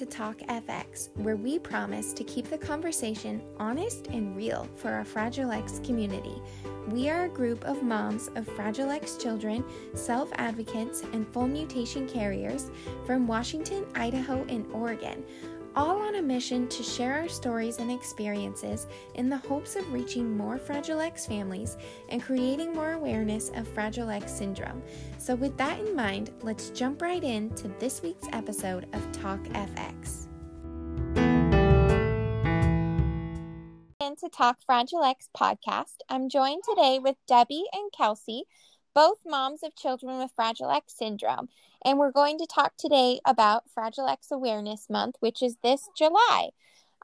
to Talk FX, where we promise to keep the conversation honest and real for our Fragile X community. We are a group of moms of Fragile X children, self advocates, and full mutation carriers from Washington, Idaho, and Oregon all on a mission to share our stories and experiences in the hopes of reaching more Fragile X families and creating more awareness of Fragile X syndrome. So, with that in mind, let's jump right into this week's episode of Talk FX. To Talk Fragile X podcast, I'm joined today with Debbie and Kelsey, both moms of children with Fragile X syndrome. And we're going to talk today about Fragile X Awareness Month, which is this July.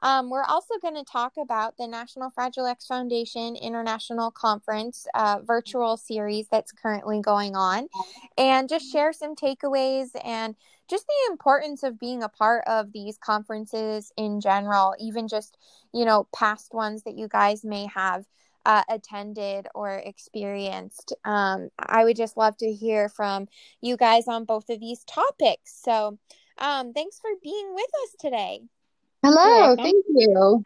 Um, we're also going to talk about the National Fragile X Foundation International Conference uh, virtual series that's currently going on and just share some takeaways and just the importance of being a part of these conferences in general, even just, you know, past ones that you guys may have uh, attended or experienced. Um, I would just love to hear from you guys on both of these topics. So, um, thanks for being with us today. Hello, thank you.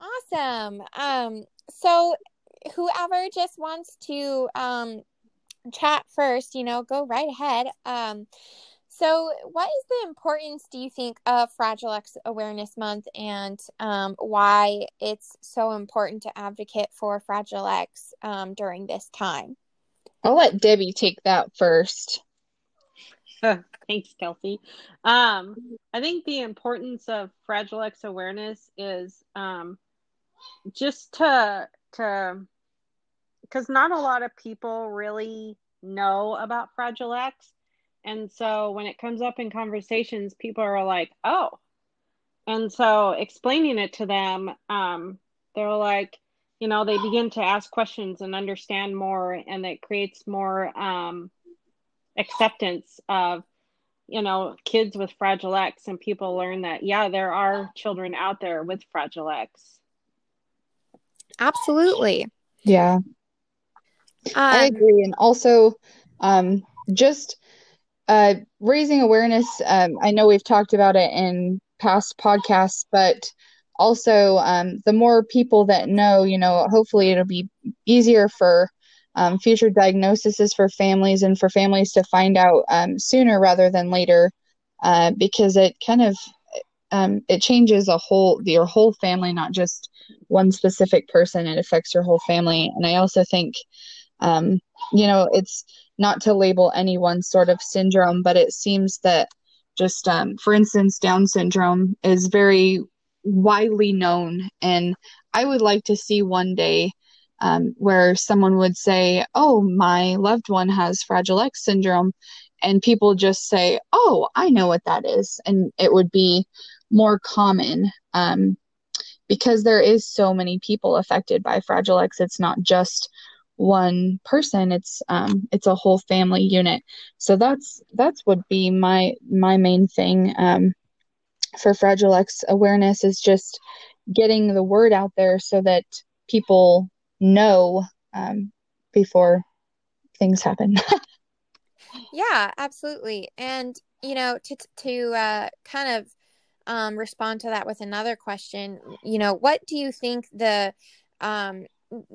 Awesome. Um, so, whoever just wants to um, chat first, you know, go right ahead. Um, so, what is the importance, do you think, of Fragile X Awareness Month and um, why it's so important to advocate for Fragile X um, during this time? I'll let Debbie take that first. Thanks, Kelsey. Um, I think the importance of Fragile X awareness is um, just to to because not a lot of people really know about Fragile X and so when it comes up in conversations, people are like, oh. And so explaining it to them, um, they're like, you know, they begin to ask questions and understand more, and it creates more um, acceptance of, you know, kids with Fragile X, and people learn that, yeah, there are children out there with Fragile X. Absolutely. Yeah. Um, I agree. And also, um, just uh, raising awareness. Um, I know we've talked about it in past podcasts, but also um, the more people that know, you know, hopefully it'll be easier for um, future diagnoses for families and for families to find out um, sooner rather than later, uh, because it kind of um, it changes a whole your whole family, not just one specific person. It affects your whole family, and I also think, um, you know, it's not to label any one sort of syndrome, but it seems that just, um, for instance, Down syndrome is very widely known. And I would like to see one day um, where someone would say, Oh, my loved one has Fragile X syndrome. And people just say, Oh, I know what that is. And it would be more common um, because there is so many people affected by Fragile X. It's not just one person it's um it's a whole family unit. So that's that's would be my my main thing um for fragile x awareness is just getting the word out there so that people know um before things happen. Yeah absolutely. And you know to to uh kind of um respond to that with another question you know what do you think the um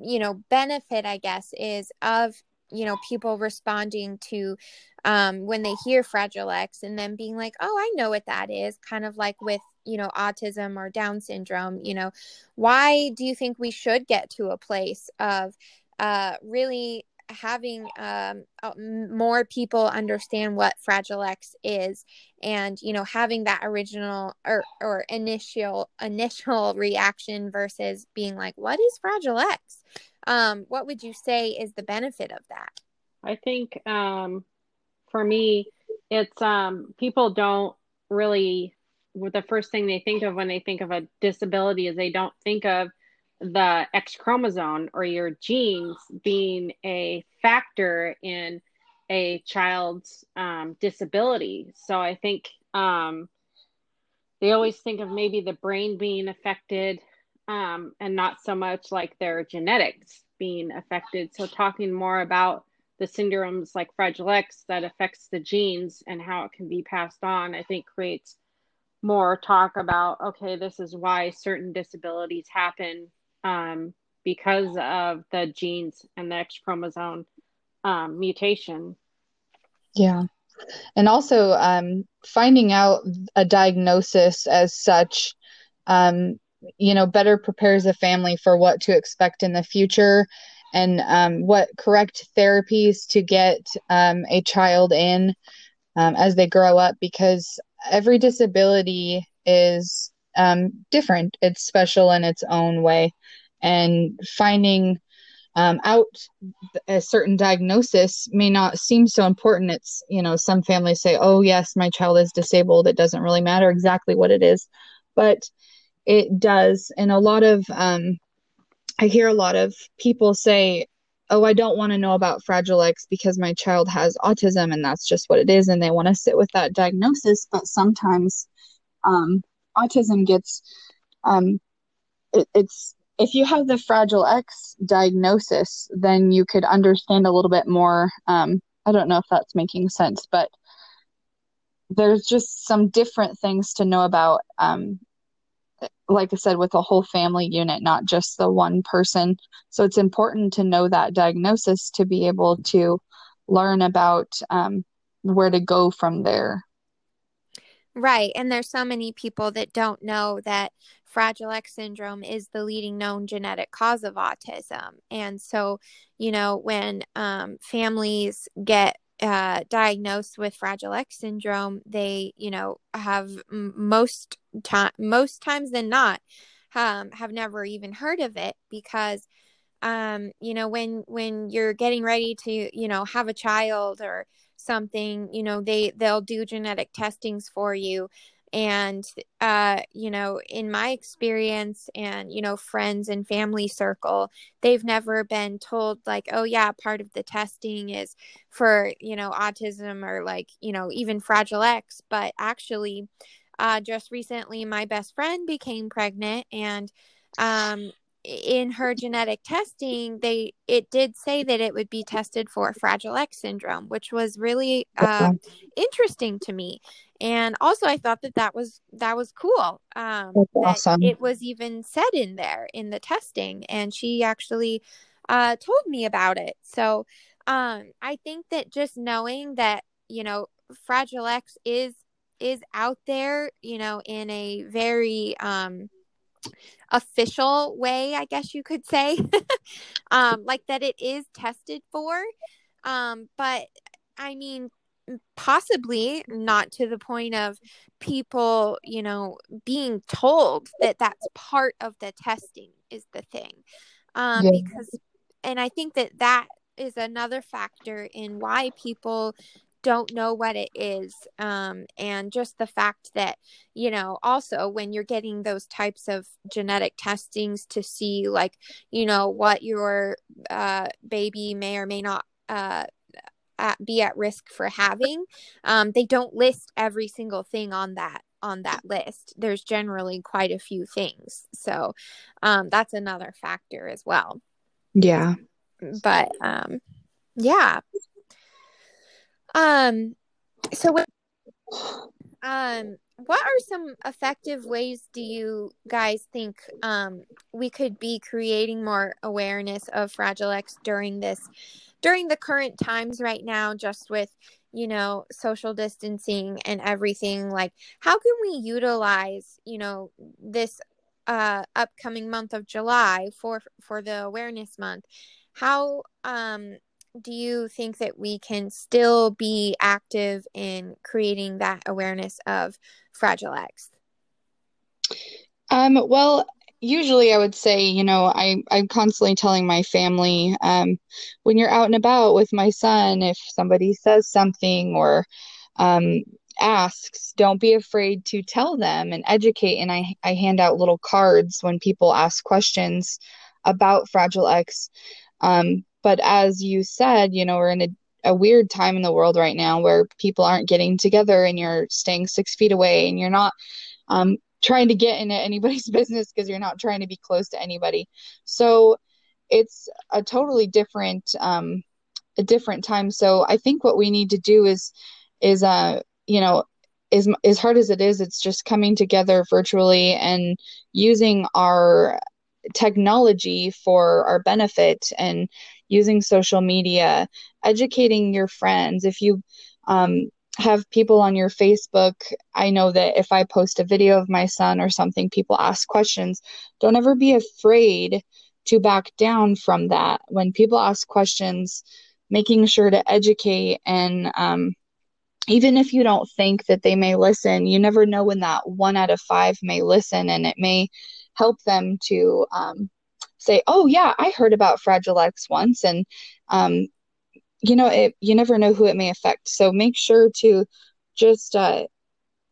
you know benefit i guess is of you know people responding to um when they hear fragile x and then being like oh i know what that is kind of like with you know autism or down syndrome you know. Why do you think we should get to a place of uh really having um, uh, more people understand what fragile x is and you know having that original or or initial initial reaction versus being like what is fragile x? Um what would you say is the benefit of that? I think um for me it's um people don't really the first thing they think of when they think of a disability is they don't think of the X chromosome or your genes being a factor in a child's um, disability. So I think um, they always think of maybe the brain being affected um, and not so much like their genetics being affected. So talking more about the syndromes like Fragile X that affects the genes and how it can be passed on, I think creates more talk about okay this is why certain disabilities happen um, because of the genes and the X chromosome um, mutation. Yeah. And also um, finding out a diagnosis as such, um, you know, better prepares a family for what to expect in the future and um, what correct therapies to get um, a child in as they grow up because every disability is different. It's special in its own way and finding um, out a certain diagnosis may not seem so important. It's, you know, some families say, oh, yes, my child is disabled. It doesn't really matter exactly what it is, but it does. And a lot of, um, I hear a lot of people say, oh, I don't want to know about Fragile X because my child has autism and that's just what it is. And they want to sit with that diagnosis. But sometimes um, autism gets, um, it, it's if you have the Fragile X diagnosis, then you could understand a little bit more. Um, I don't know if that's making sense, but there's just some different things to know about. Um, like I said, with a whole family unit, not just the one person. So it's important to know that diagnosis to be able to learn about um, where to go from there. Right. And there's so many people that don't know that Fragile X syndrome is the leading known genetic cause of autism. And so, you know, when um, families get uh, diagnosed with Fragile X syndrome, they, you know, have most time, most times than not, um, have never even heard of it because, um, you know, when when you're getting ready to, you know, have a child or something, you know, they they'll do genetic testings for you and uh you know in my experience and you know friends and family circle they've never been told like oh yeah part of the testing is for you know autism or like you know even fragile x. But actually uh just recently my best friend became pregnant and um in her genetic testing they it did say that it would be tested for fragile x syndrome which was really um, interesting to me. And also i thought that that was that was cool um awesome. it was even said in there in the testing and she actually uh told me about it. So um i think that just knowing that you know fragile x is is out there you know in a very um official way, I guess you could say, um, like that it is tested for. Um, but I mean, possibly not to the point of people, you know, being told that that's part of the testing is the thing. Um, yeah. Because, and I think that that is another factor in why people don't know what it is um, and just the fact that you know also when you're getting those types of genetic testings to see like you know what your uh, baby may or may not uh, at, be at risk for having um, they don't list every single thing on that on that list. There's generally quite a few things. So um, that's another factor as well. Yeah. But um yeah um, so what, um, what are some effective ways do you guys think um we could be creating more awareness of Fragile X during this during the current times right now just with you know social distancing and everything? Like how can we utilize you know this uh upcoming month of July for for the awareness month? How um do you think that we can still be active in creating that awareness of Fragile X? Um, well, usually I would say, you know, I, I'm constantly telling my family um, when you're out and about with my son, if somebody says something or um, asks, don't be afraid to tell them and educate. And I, I hand out little cards when people ask questions about Fragile X. Um, but as you said, you know, we're in a, a weird time in the world right now where people aren't getting together and you're staying six feet away and you're not um, trying to get into anybody's business because you're not trying to be close to anybody. So it's a totally different um, a different time. So I think what we need to do is is uh you know as, as hard as it is, it's just coming together virtually and using our technology for our benefit and using social media, educating your friends. If you um, have people on your Facebook, I know that if I post a video of my son or something, people ask questions. Don't ever be afraid to back down from that. When people ask questions, making sure to educate and um, even if you don't think that they may listen, you never know when that one out of five may listen and it may help them to um, say, oh, yeah, I heard about Fragile X once. And, um, you know, it, you never know who it may affect. So make sure to just uh,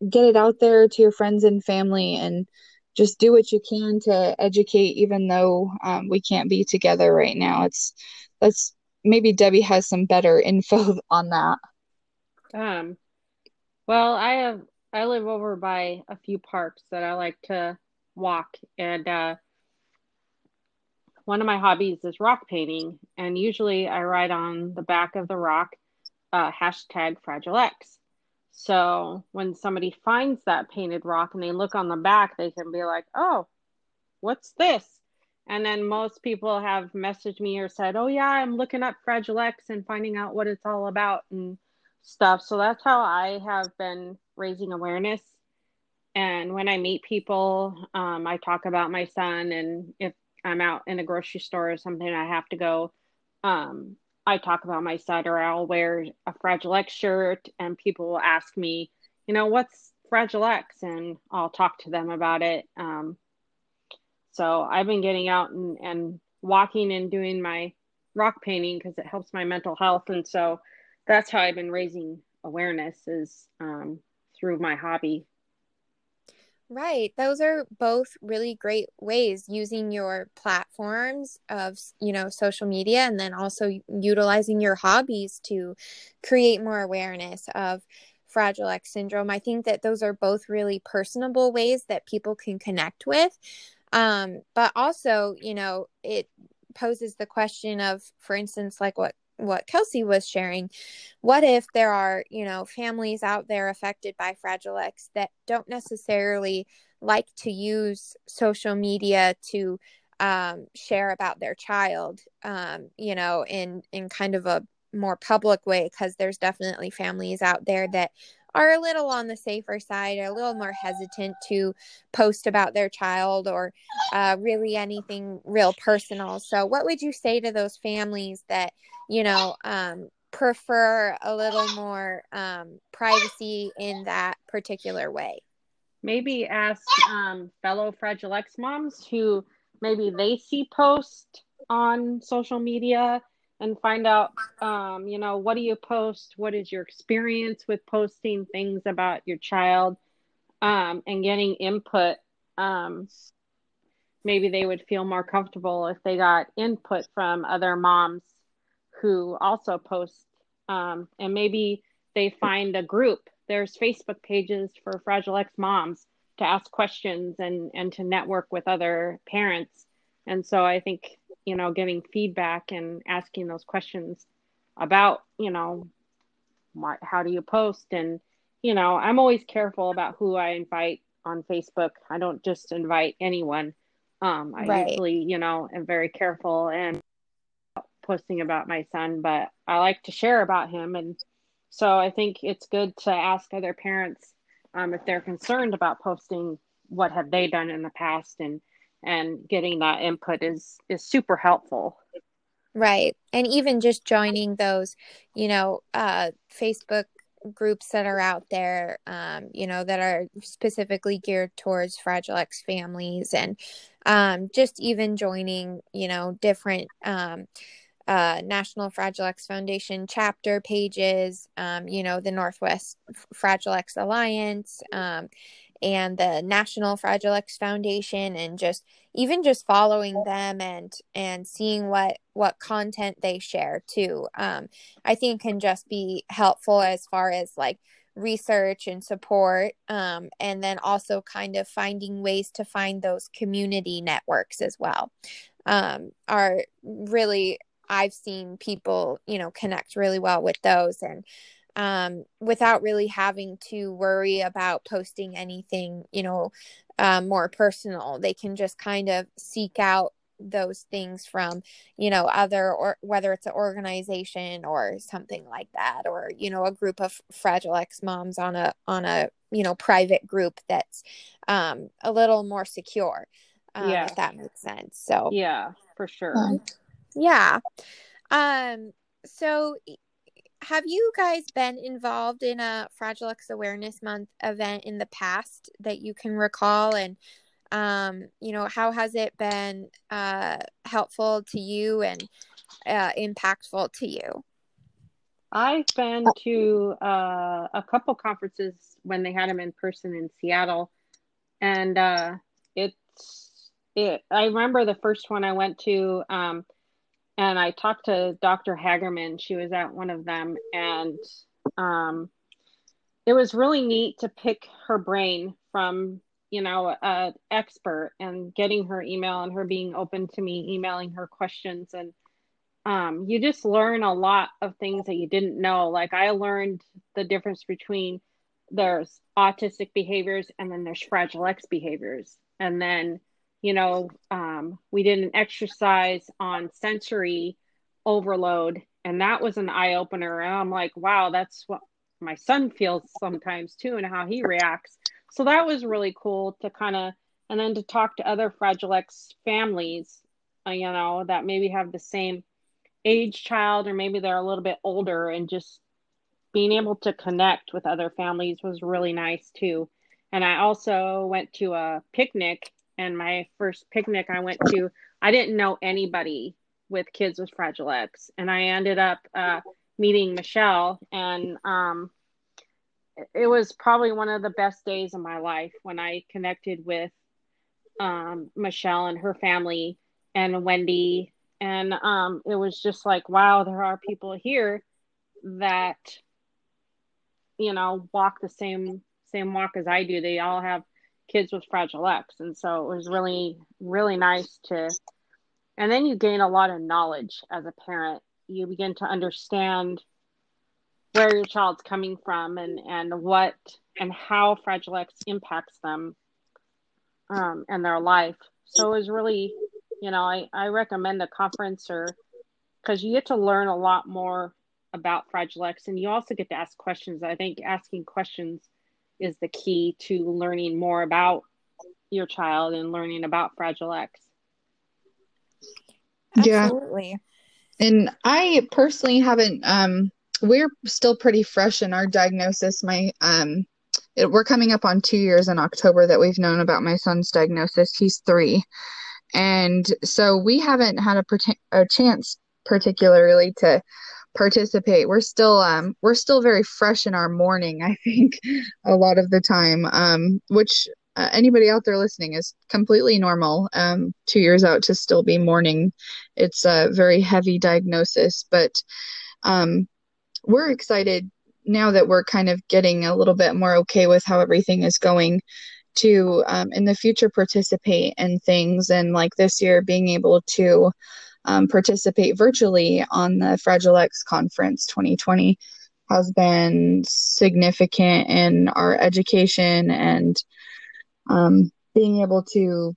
get it out there to your friends and family and just do what you can to educate, even though um, we can't be together right now. It's that's maybe Debbie has some better info on that. Um, well, I have I live over by a few parks that I like to walk, and uh, one of my hobbies is rock painting, and usually I write on the back of the rock uh, hashtag Fragile X. So when somebody finds that painted rock and they look on the back, they can be like, "Oh, what's this?" And then most people have messaged me or said, "Oh yeah, I'm looking up Fragile X and finding out what it's all about." And stuff. So that's how I have been raising awareness. And when I meet people, um, I talk about my son. And if I'm out in a grocery store or something, I have to go, um, I talk about my son, or I'll wear a Fragile X shirt, and people will ask me, you know, what's Fragile X? And I'll talk to them about it. Um, so I've been getting out and, and walking and doing my rock painting because it helps my mental health. And so that's how I've been raising awareness is um, through my hobby. Right. Those are both really great ways using your platforms of, you know, social media and then also utilizing your hobbies to create more awareness of Fragile X syndrome. I think that those are both really personable ways that people can connect with. Um, but also, you know, it poses the question of, for instance, like what what Kelsey was sharing. What if there are, you know, families out there affected by Fragile X that don't necessarily like to use social media to um, share about their child, um, you know, in in kind of a more public way? Because there's definitely families out there that are a little on the safer side, are a little more hesitant to post about their child or uh, really anything real personal. So, what would you say to those families that, you know, um, prefer a little more um, privacy in that particular way? Maybe ask um, fellow Fragile X moms who maybe they see post on social media and find out um, you know what do you post? What is your experience with posting things about your child um, and getting input? Um, maybe they would feel more comfortable if they got input from other moms who also post um, and maybe they find a group. There's facebook pages for fragile x moms to ask questions and and to network with other parents. And so i think you know, getting feedback and asking those questions about, you know, what, how do you post? And, you know, I'm always careful about who I invite on Facebook. I don't just invite anyone. Um, I right. usually, you know, am very careful and posting about my son, but I like to share about him. And so I think it's good to ask other parents um, if they're concerned about posting what have they done in the past and and getting that input is is super helpful. Right. And even just joining those you know uh facebook groups that are out there um you know that are specifically geared towards fragile x families and um just even joining you know different um uh, National Fragile X Foundation chapter pages, um, you know, the Northwest Fragile X Alliance, um, and the National Fragile X Foundation and just even just following them and and seeing what what content they share too um I think can just be helpful as far as like research and support um and then also kind of finding ways to find those community networks as well um are really I've seen people, you know, connect really well with those and um, without really having to worry about posting anything, you know, um, more personal. They can just kind of seek out those things from you know other or whether it's an organization or something like that or you know a group of fragile x moms on a on a you know private group that's um a little more secure um, yeah. if that makes sense. So yeah for sure. Yeah. Um so have you guys been involved in a fragile x awareness month event in the past that you can recall and um, you know, how has it been uh, helpful to you and uh, impactful to you? I've been to uh, a couple conferences when they had them in person in Seattle, and uh, it's it. I remember the first one I went to, um, and I talked to Dr. Hagerman. She was at one of them, and um, it was really neat to pick her brain from you know, an expert and getting her email and her being open to me emailing her questions and um, you just learn a lot of things that you didn't know. Like I learned the difference between there's autistic behaviors and then there's fragile X behaviors. And then, you know, um, we did an exercise on sensory overload, and that was an eye opener. And I'm like, wow, that's what my son feels sometimes too, and how he reacts so that was really cool to kind of and then to talk to other fragile x families uh, you know that maybe have the same age child or maybe they're a little bit older and just being able to connect with other families was really nice too and i also went to a picnic and my first picnic i went to i didn't know anybody with kids with fragile x and i ended up uh, meeting michelle and um, it was probably one of the best days of my life when I connected with um, Michelle and her family and Wendy. And um, it was just like, wow, there are people here that, you know, walk the same same walk as I do. They all have kids with Fragile X, and so it was really really nice to. And then you gain a lot of knowledge as a parent. You begin to understand where your child's coming from and and what and how fragile x impacts them um, and their life so it was really you know i i recommend a conference or because you get to learn a lot more about fragile x and you also get to ask questions i think asking questions is the key to learning more about your child and learning about fragile x Absolutely. yeah and i personally haven't um we're still pretty fresh in our diagnosis. My um, it, we're coming up on two years in October that we've known about my son's diagnosis. He's three, and so we haven't had a, a chance particularly to participate. We're still um, we're still very fresh in our mourning. I think a lot of the time, um, which uh, anybody out there listening is completely normal. Um, two years out to still be mourning, it's a very heavy diagnosis, but um, we're excited now that we're kind of getting a little bit more okay with how everything is going to um, in the future participate in things and like this year being able to um, participate virtually on the fragile x conference 2020 has been significant in our education and um, being able to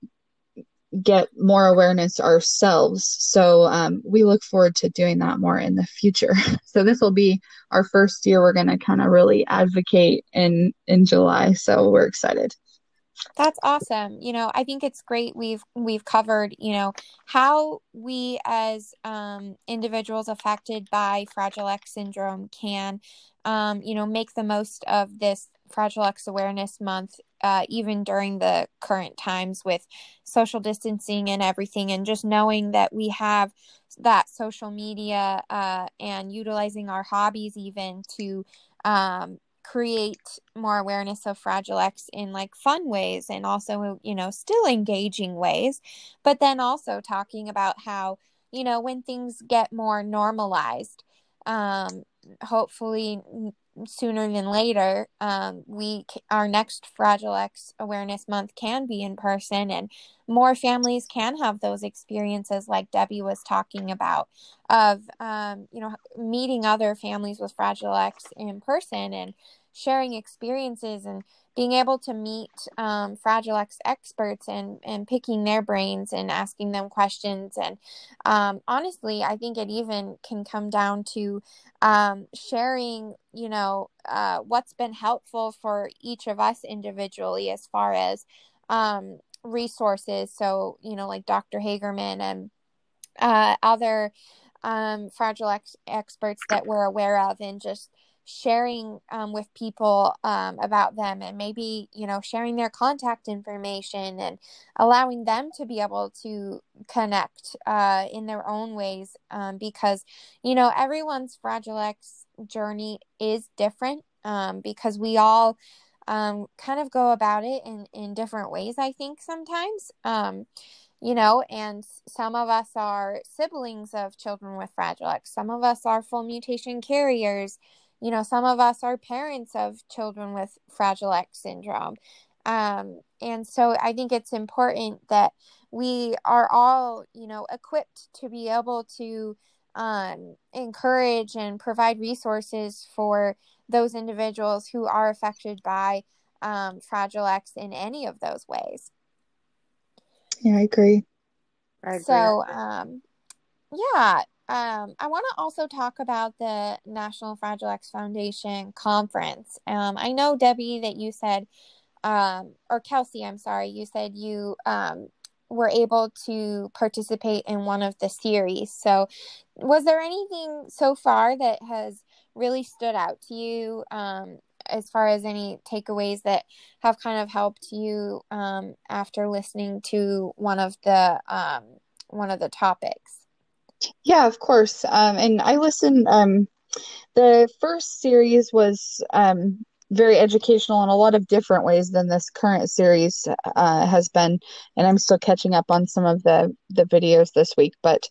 get more awareness ourselves. So um, we look forward to doing that more in the future. so this will be our first year. We're going to kind of really advocate in in July. So we're excited. That's awesome. You know, I think it's great we've we've covered, you know, how we as um, individuals affected by Fragile X syndrome can um, you know, make the most of this Fragile X Awareness Month, uh, even during the current times with social distancing and everything, and just knowing that we have that social media uh, and utilizing our hobbies even to um, create more awareness of Fragile X in like fun ways and also, you know, still engaging ways, but then also talking about how, you know, when things get more normalized, um, hopefully sooner than later, um, we our next Fragile X Awareness Month can be in person, and more families can have those experiences, like Debbie was talking about, of um, you know meeting other families with Fragile X in person and sharing experiences and being able to meet um, Fragile X experts and and picking their brains and asking them questions and um, honestly, I think it even can come down to um, sharing, you know, uh, what's been helpful for each of us individually as far as um, resources. So you know, like Dr. Hagerman and uh, other um, fragile ex- experts that we're aware of, and just sharing um, with people um, about them and maybe you know sharing their contact information and allowing them to be able to connect uh, in their own ways um, because you know everyone's fragile x journey is different um, because we all um, kind of go about it in, in different ways i think sometimes um, you know, and some of us are siblings of children with Fragile X. Some of us are full mutation carriers you know, some of us are parents of children with Fragile X syndrome. Um, and so I think it's important that we are all, you know, equipped to be able to um, encourage and provide resources for those individuals who are affected by um, Fragile X in any of those ways. Yeah, I agree. I agree. So, um, yeah, um, I want to also talk about the National Fragile X Foundation conference. Um, I know, Debbie, that you said, um, or Kelsey, I'm sorry, you said you um, were able to participate in one of the series. So, was there anything so far that has really stood out to you um, as far as any takeaways that have kind of helped you um, after listening to one of the one of the topics? Yeah, of course. Um, and I listened. Um, the first series was um, very educational in a lot of different ways than this current series uh, has been, and I'm still catching up on some of the the videos this week. But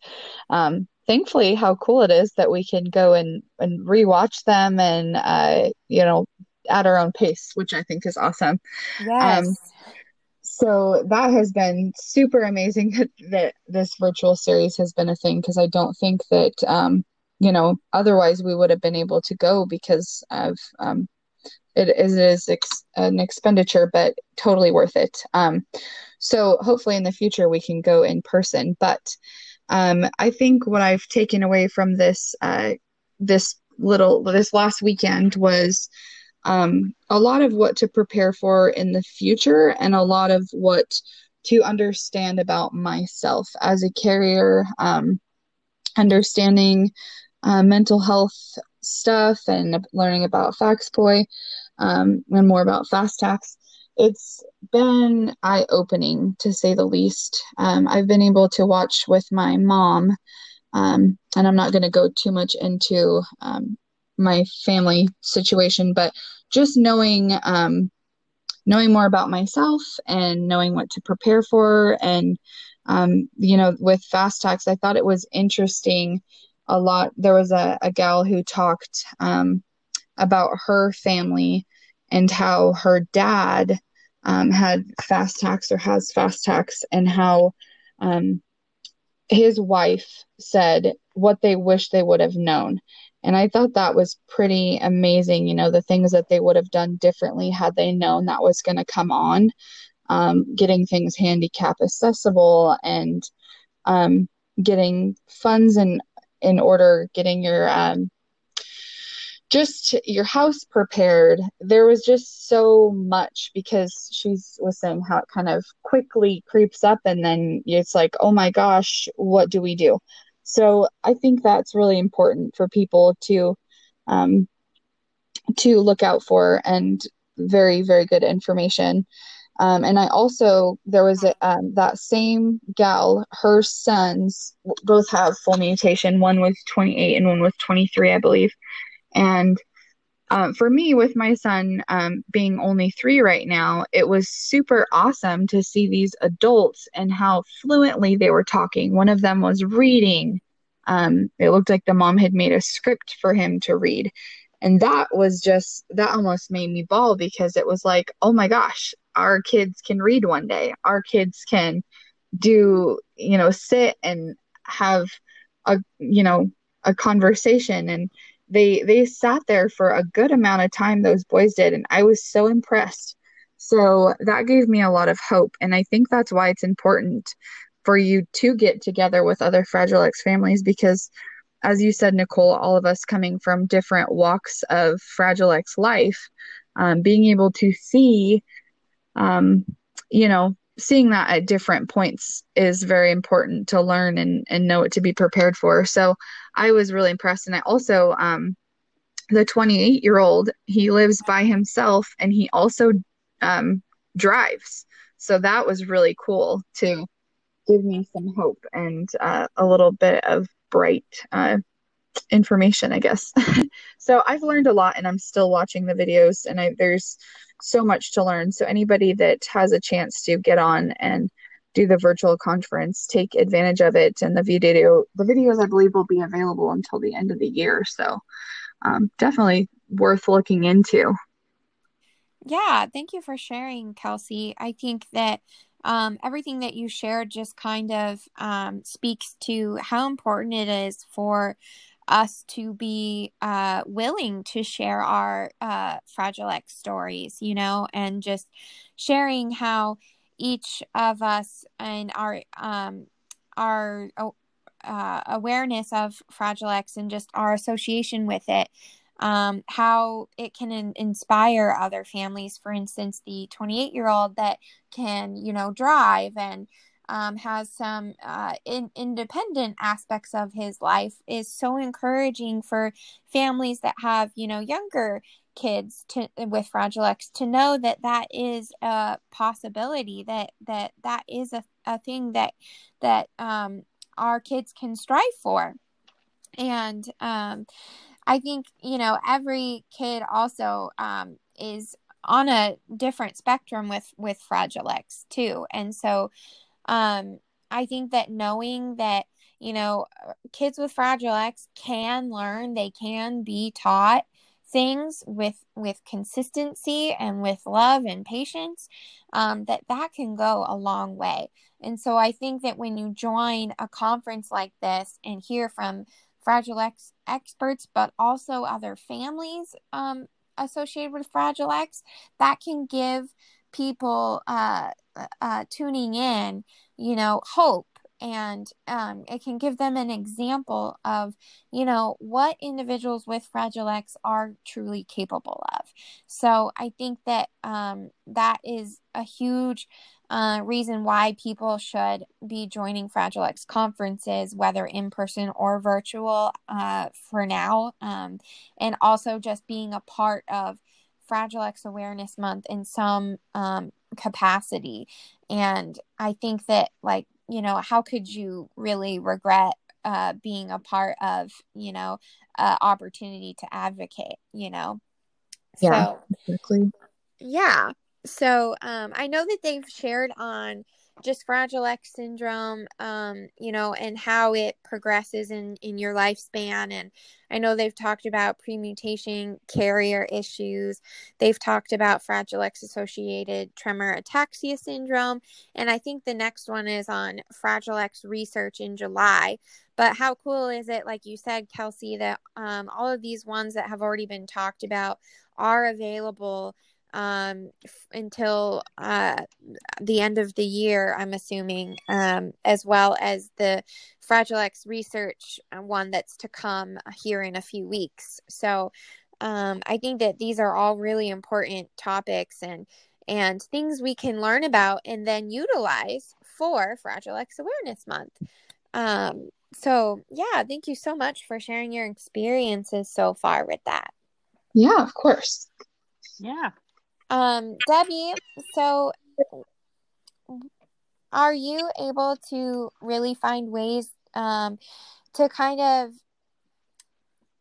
um, thankfully, how cool it is that we can go and and rewatch them and uh, you know at our own pace, which I think is awesome. Um, yes so that has been super amazing that, that this virtual series has been a thing because I don't think that um, you know otherwise we would have been able to go because of um, it is, it is ex- an expenditure but totally worth it. Um, so hopefully in the future we can go in person. But um, I think what I've taken away from this uh, this little this last weekend was um, a lot of what to prepare for in the future and a lot of what to understand about myself as a carrier, um, understanding uh, mental health stuff and learning about FXPOI um, and more about FXTAS. It's been eye opening to say the least. Um, I've been able to watch with my mom, um, and I'm not going to go too much into um, my family situation, but just knowing um, knowing more about myself and knowing what to prepare for and um, you know with FXTAS i thought it was interesting a lot. There was a, a gal who talked um, about her family and how her dad um, had FXTAS or has FXTAS and how um, his wife said what they wish they would have known and I thought that was pretty amazing, you know, the things that they would have done differently had they known that was going to come on, um, getting things handicap accessible and um, getting funds in, in order, getting your um, just your house prepared. There was just so much because she was saying how it kind of quickly creeps up and then it's like oh my gosh what do we do so I think that's really important for people to um, to look out for and very very good information. Um, and I also there was a, um, that same gal, her sons both have full mutation. One was 28 and one was 23, I believe. And um, for me, with my son um, being only three right now, it was super awesome to see these adults and how fluently they were talking. One of them was reading. Um, it looked like the mom had made a script for him to read. and that was just that almost made me bawl because it was like oh my gosh our kids can read one day our kids can do you know sit and have a you know a conversation and they they sat there for a good amount of time those boys did and i was so impressed. So that gave me a lot of hope and i think that's why it's important for you to get together with other fragile x families because as you said nicole all of us coming from different walks of fragile x life um, being able to see um, you know seeing that at different points is very important to learn and, and know what to be prepared for. So I was really impressed. And I also, um, the 28 year old, he lives by himself and he also um, drives. So that was really cool to give me some hope and uh, a little bit of bright uh, information, I guess. so I've learned a lot and I'm still watching the videos and I, there's so much to learn. So anybody that has a chance to get on and do the virtual conference, take advantage of it. And the video, the videos I believe will be available until the end of the year. So um, definitely worth looking into. Yeah, thank you for sharing, Kelsey. I think that um, everything that you shared just kind of um, speaks to how important it is for us to be uh, willing to share our uh, Fragile X stories, you know, and just sharing how each of us and our um, our uh, awareness of Fragile X and just our association with it, um, how it can in- inspire other families. For instance, the 28 year old that can, you know, drive and um, has some uh, in, independent aspects of his life is so encouraging for families that have you know younger kids to with fragile x to know that that is a possibility that that that is a, a thing that that um, our kids can strive for. And um, i think you know every kid also um, is on a different spectrum with with fragile x too. And so um, I think that knowing that, you know, kids with Fragile X can learn, they can be taught things with with consistency and with love and patience um, that that can go a long way. And so i think that when you join a conference like this and hear from fragile x experts but also other families um, associated with fragile x that can give people uh, uh, tuning in, you know, hope. And um, it can give them an example of, you know, what individuals with Fragile X are truly capable of. So I think that um, that is a huge uh, reason why people should be joining Fragile X conferences, whether in person or virtual, uh, for now. Um, and also just being a part of Fragile X Awareness Month in some um, capacity. And i think that like you know how could you really regret uh, being a part of you know uh, opportunity to advocate you know? Yeah so, exactly. Yeah. So um, i know that they've shared on just fragile x syndrome um you know and how it progresses in in your lifespan and i know they've talked about premutation carrier issues. They've talked about fragile x associated tremor ataxia syndrome and i think the next one is on fragile x research in july. But how cool is it like you said kelsey that um, all of these ones that have already been talked about are available um, f- until uh, the end of the year, I'm assuming, um, as well as the Fragile X research uh, one that's to come here in a few weeks. So um, I think that these are all really important topics and and things we can learn about and then utilize for Fragile X Awareness Month. Um, so yeah, thank you so much for sharing your experiences so far with that. Yeah, of course. Yeah. Um, Debbie, so are you able to really find ways um, to kind of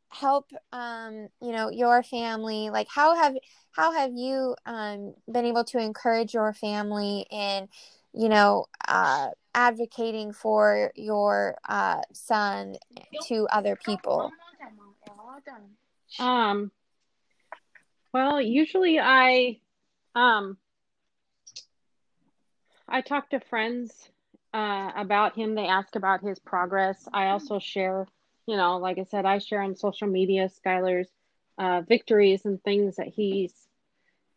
help um, you know your family? Like how have how have you um, been able to encourage your family in you know uh, advocating for your uh, son to other people? Um Well, usually I um I talk to friends uh, about him. They ask about his progress. I also share, you know, like I said, I share on social media Skylar's uh, victories and things that he's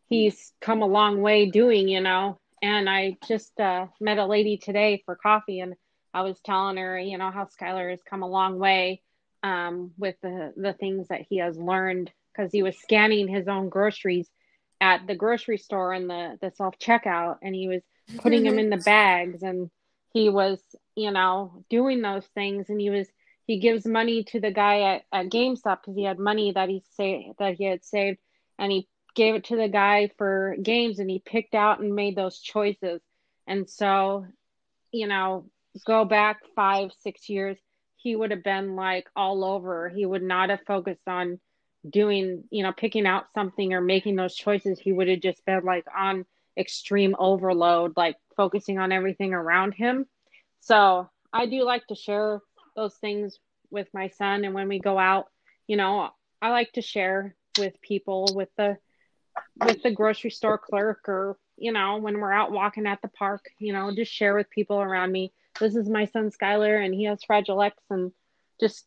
he's come a long way doing, you know. And I just uh, met a lady today for coffee, and I was telling her, you know, how Skylar has come a long way um, with the the things that he has learned because he was scanning his own groceries at the grocery store in the the self checkout, and he was putting them in the bags, and he was, you know, doing those things, and he was he gives money to the guy at, at GameStop because he had money that he say that he had saved, and he gave it to the guy for games, and he picked out and made those choices, and so, you know, go back five six years he would have been like all over. He would not have focused on doing, you know, picking out something or making those choices. He would have just been like on extreme overload, like focusing on everything around him. So I do like to share those things with my son. And when we go out, you know, I like to share with people, with the with the grocery store clerk or you know when we're out walking at the park you know just share with people around me this is my son Skylar and he has Fragile X and just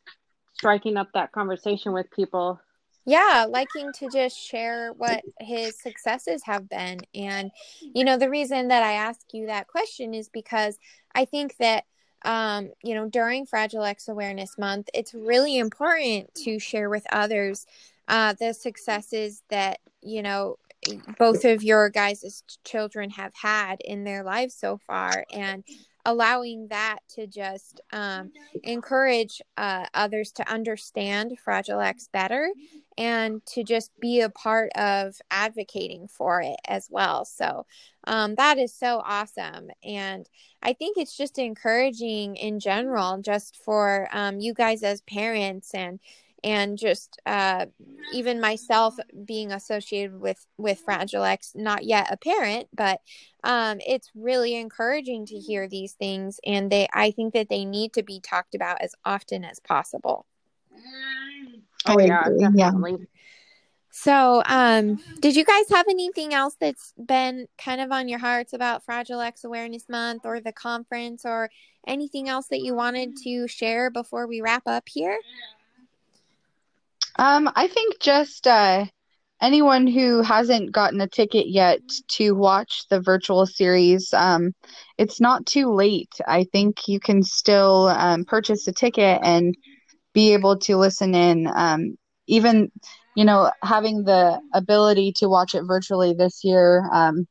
striking up that conversation with people. Yeah, liking to just share what his successes have been. And, you know, the reason that I ask you that question is because I think that, um, you know, during Fragile X Awareness Month, it's really important to share with others uh, the successes that, you know, both of your guys' children have had in their lives so far. And allowing that to just um, encourage uh, others to understand Fragile X better and to just be a part of advocating for it as well. So um, that is so awesome. And I think it's just encouraging in general, just for um, you guys as parents and and just uh, even myself being associated with with fragile x not yet a parent but um, it's really encouraging to hear these things and they i think that they need to be talked about as often as possible oh yeah definitely yeah. so um did you guys have anything else that's been kind of on your hearts about fragile x awareness month or the conference or anything else that you wanted to share before we wrap up here um, I think just uh, anyone who hasn't gotten a ticket yet to watch the virtual series, um, it's not too late. I think you can still um, purchase a ticket and be able to listen in. Um, even, you know, having the ability to watch it virtually this year, um,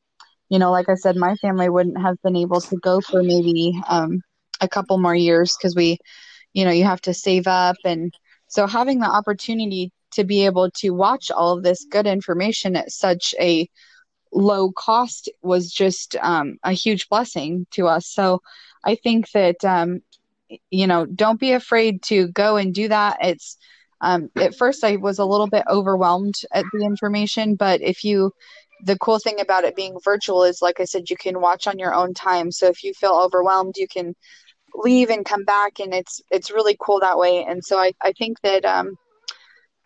you know, like I said, my family wouldn't have been able to go for maybe um, a couple more years because we, you know, you have to save up and so having the opportunity to be able to watch all of this good information at such a low cost was just um, a huge blessing to us. So I think that um, you know don't be afraid to go and do that. It's um, at first I was a little bit overwhelmed at the information, but if you the cool thing about it being virtual is like I said, you can watch on your own time. So if you feel overwhelmed, you can leave and come back and it's it's really cool that way and so i, I think that um,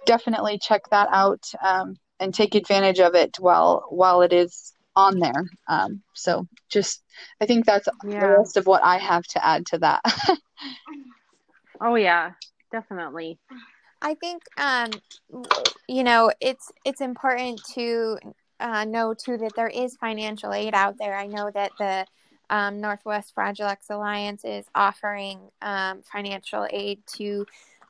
definitely check that out um, and take advantage of it while while it is on there um, so just i think that's yeah. the rest of what i have to add to that oh yeah definitely i think um you know it's it's important to uh, know too that there is financial aid out there i know that the um, Northwest Fragile X Alliance is offering um, financial aid to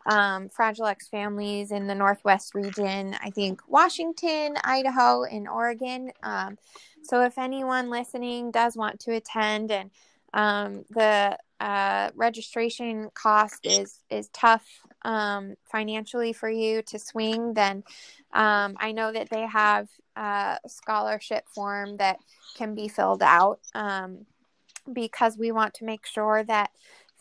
um, Fragile X families in the Northwest region. I think Washington, Idaho, and Oregon. Um, so if anyone listening does want to attend, and um, the uh, registration cost is is tough um, financially for you to swing, then um, I know that they have a scholarship form that can be filled out. Um, because we want to make sure that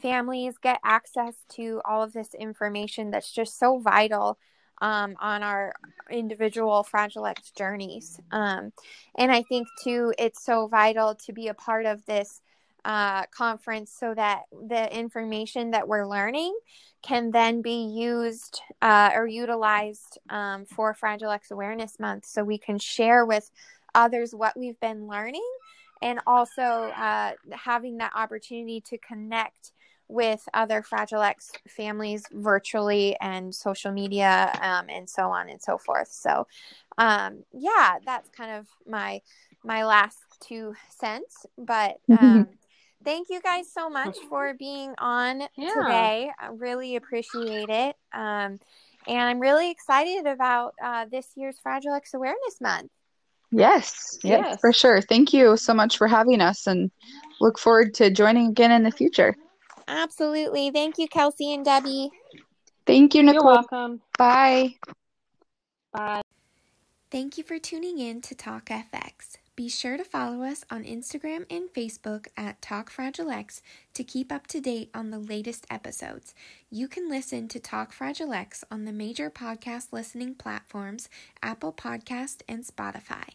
families get access to all of this information that's just so vital um, on our individual fragile x journeys um, and i think too it's so vital to be a part of this uh, conference so that the information that we're learning can then be used uh, or utilized um, for Fragile X Awareness Month so we can share with others what we've been learning and also uh, having that opportunity to connect with other Fragile X families virtually and social media um, and so on and so forth. So, um, yeah, that's kind of my my last two cents. But um, thank you guys so much for being on yeah. today. I really appreciate it. Um, and I'm really excited about uh, this year's Fragile X Awareness Month. Yes, yes, yes, for sure. Thank you so much for having us and look forward to joining again in the future. Absolutely. Thank you, Kelsey and Debbie. Thank you, Nicole. You're welcome. Bye. Bye. Thank you for tuning in to Talk FX. Be sure to follow us on Instagram and Facebook at Talk Fragile X to keep up to date on the latest episodes. You can listen to Talk Fragile X on the major podcast listening platforms Apple Podcast and Spotify.